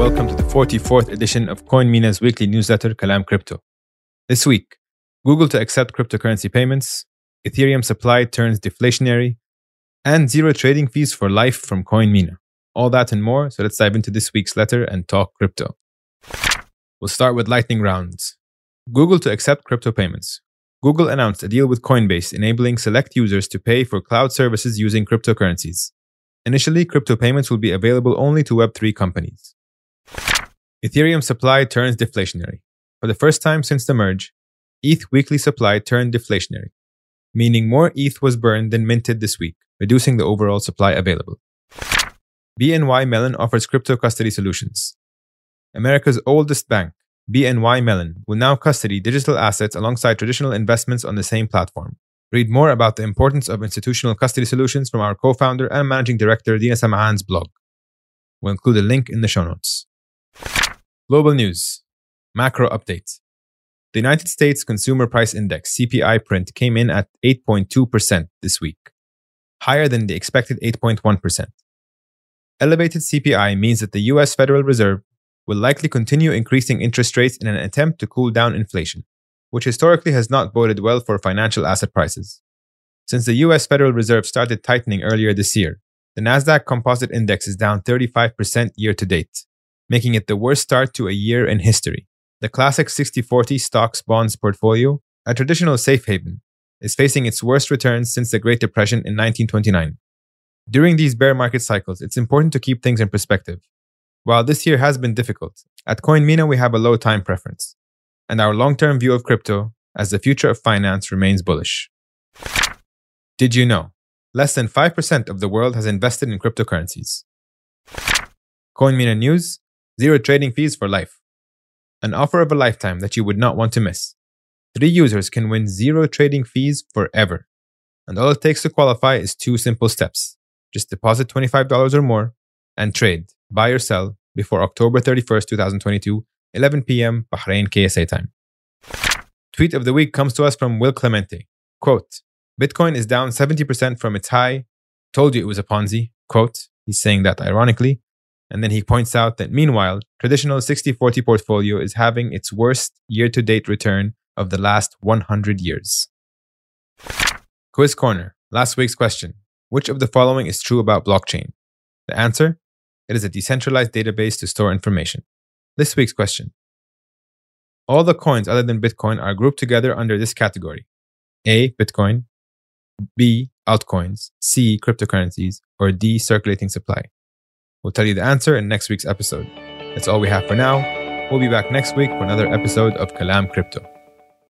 44th edition of CoinMENA's weekly newsletter, Kalam Crypto. This week, Google to accept cryptocurrency payments, Ethereum supply turns deflationary, and zero trading fees for life from CoinMENA. All that and more, so let's dive into this week's letter and talk crypto. We'll start with lightning rounds. Google to accept crypto payments. Google announced a deal with Coinbase enabling select users to pay for cloud services using cryptocurrencies. Initially, crypto payments will be available only to Web3 companies. Ethereum supply turns deflationary. For the first time since the merge, ETH weekly supply turned deflationary, meaning more ETH was burned than minted this week, reducing the overall supply available. BNY Mellon offers crypto custody solutions. America's oldest bank, BNY Mellon, will now custody digital assets alongside traditional investments on the same platform. Read more about the importance of institutional custody solutions from our co founder and managing director, Dina Samaan's blog. We'll include a link in the show notes. Global news macro update. The United States Consumer Price Index CPI print came in at 8.2% this week, higher than the expected 8.1%. Elevated CPI means that the US Federal Reserve will likely continue increasing interest rates in an attempt to cool down inflation which historically has not boded well for financial asset prices. Since the US Federal Reserve started tightening earlier this year, the Nasdaq Composite Index is down 35% year to date, making it the worst start to a year in history. The classic 60/40 stocks bonds portfolio, a traditional safe haven, is facing its worst returns since the Great Depression in 1929. During these bear market cycles, it's important to keep things in perspective. While this year has been difficult, at CoinMENA we have a low time preference and our long term view of crypto as the future of finance remains bullish. Did you know? Less than 5% of the world has invested in cryptocurrencies. CoinMENA News Zero trading fees for life. An offer of a lifetime that you would not want to miss. Three users can win zero trading fees forever. And all it takes to qualify is two simple steps. Just deposit $25 or more and trade, buy or sell, before October 31st, 2022 11 p.m. Bahrain KSA time. Tweet of the week comes to us from Will Clemente. Quote, Bitcoin is down 70% from its high. Told you it was a Ponzi. Quote, he's saying that ironically. And then he points out that meanwhile, traditional 60 40 portfolio is having its worst year to date return of the last 100 years. Quiz Corner. Last week's question Which of the following is true about blockchain? The answer? It is a decentralized database to store information. This week's question All the coins other than Bitcoin are grouped together under this category A. Bitcoin, B. Altcoins, C. Cryptocurrencies, or D. Circulating supply. We'll tell you the answer in next week's episode. That's all we have for now. We'll be back next week for another episode of Kalam Crypto.